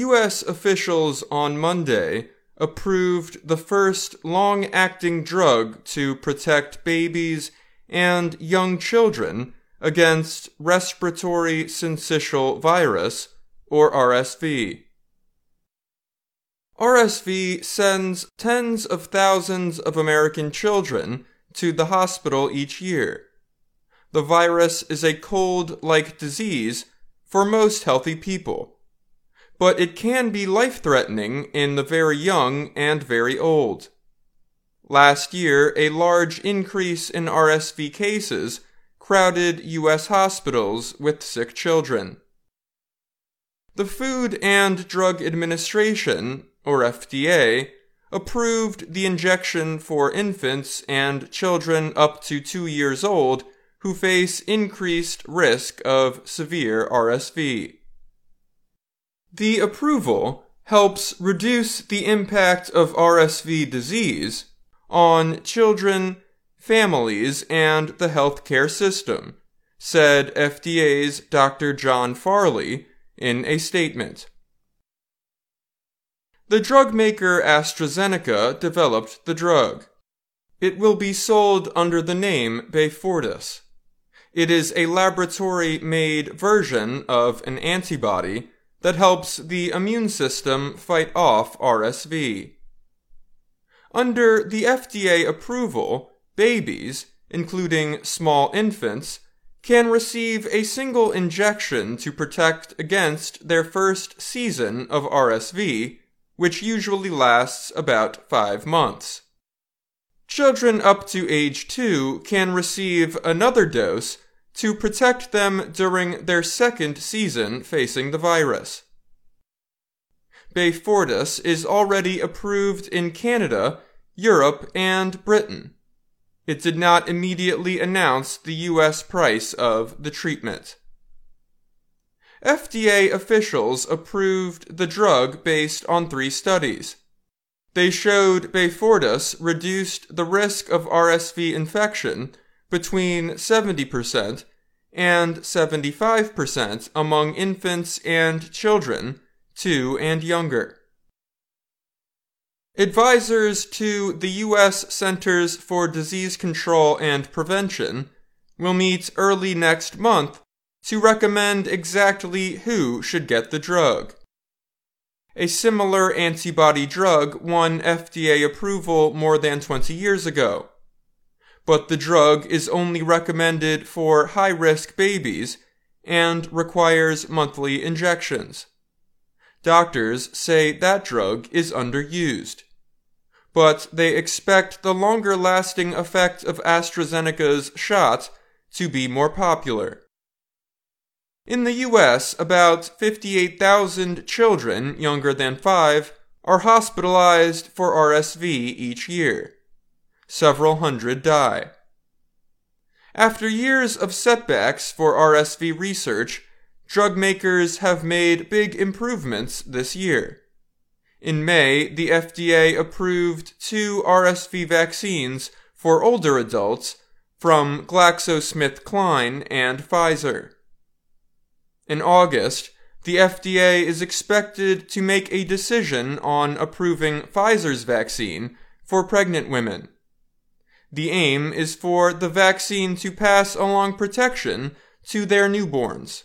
U.S. officials on Monday approved the first long acting drug to protect babies and young children against respiratory syncytial virus, or RSV. RSV sends tens of thousands of American children to the hospital each year. The virus is a cold like disease for most healthy people, but it can be life threatening in the very young and very old. Last year, a large increase in RSV cases crowded U.S. hospitals with sick children. The Food and Drug Administration, or FDA, approved the injection for infants and children up to two years old who face increased risk of severe RSV. The approval helps reduce the impact of RSV disease on children, families, and the healthcare system, said FDA's Dr. John Farley in a statement. The drug maker AstraZeneca developed the drug. It will be sold under the name Beyfortus. It is a laboratory made version of an antibody that helps the immune system fight off RSV. Under the FDA approval, babies, including small infants, can receive a single injection to protect against their first season of RSV, which usually lasts about five months. Children up to age 2 can receive another dose to protect them during their second season facing the virus. Beyfortus is already approved in Canada, Europe, and Britain. It did not immediately announce the U.S. price of the treatment. FDA officials approved the drug based on three studies. They showed Beyfortus reduced the risk of RSV infection between 70% and 75% among infants and children, two and younger. Advisors to the U.S. Centers for Disease Control and Prevention will meet early next month to recommend exactly who should get the drug. A similar antibody drug won FDA approval more than 20 years ago. But the drug is only recommended for high risk babies and requires monthly injections. Doctors say that drug is underused. But they expect the longer lasting effect of AstraZeneca's shot to be more popular. In the US, about 58,000 children younger than 5 are hospitalized for RSV each year. Several hundred die. After years of setbacks for RSV research, drug makers have made big improvements this year. In May, the FDA approved two RSV vaccines for older adults from GlaxoSmithKline and Pfizer. In August, the FDA is expected to make a decision on approving Pfizer's vaccine for pregnant women. The aim is for the vaccine to pass along protection to their newborns.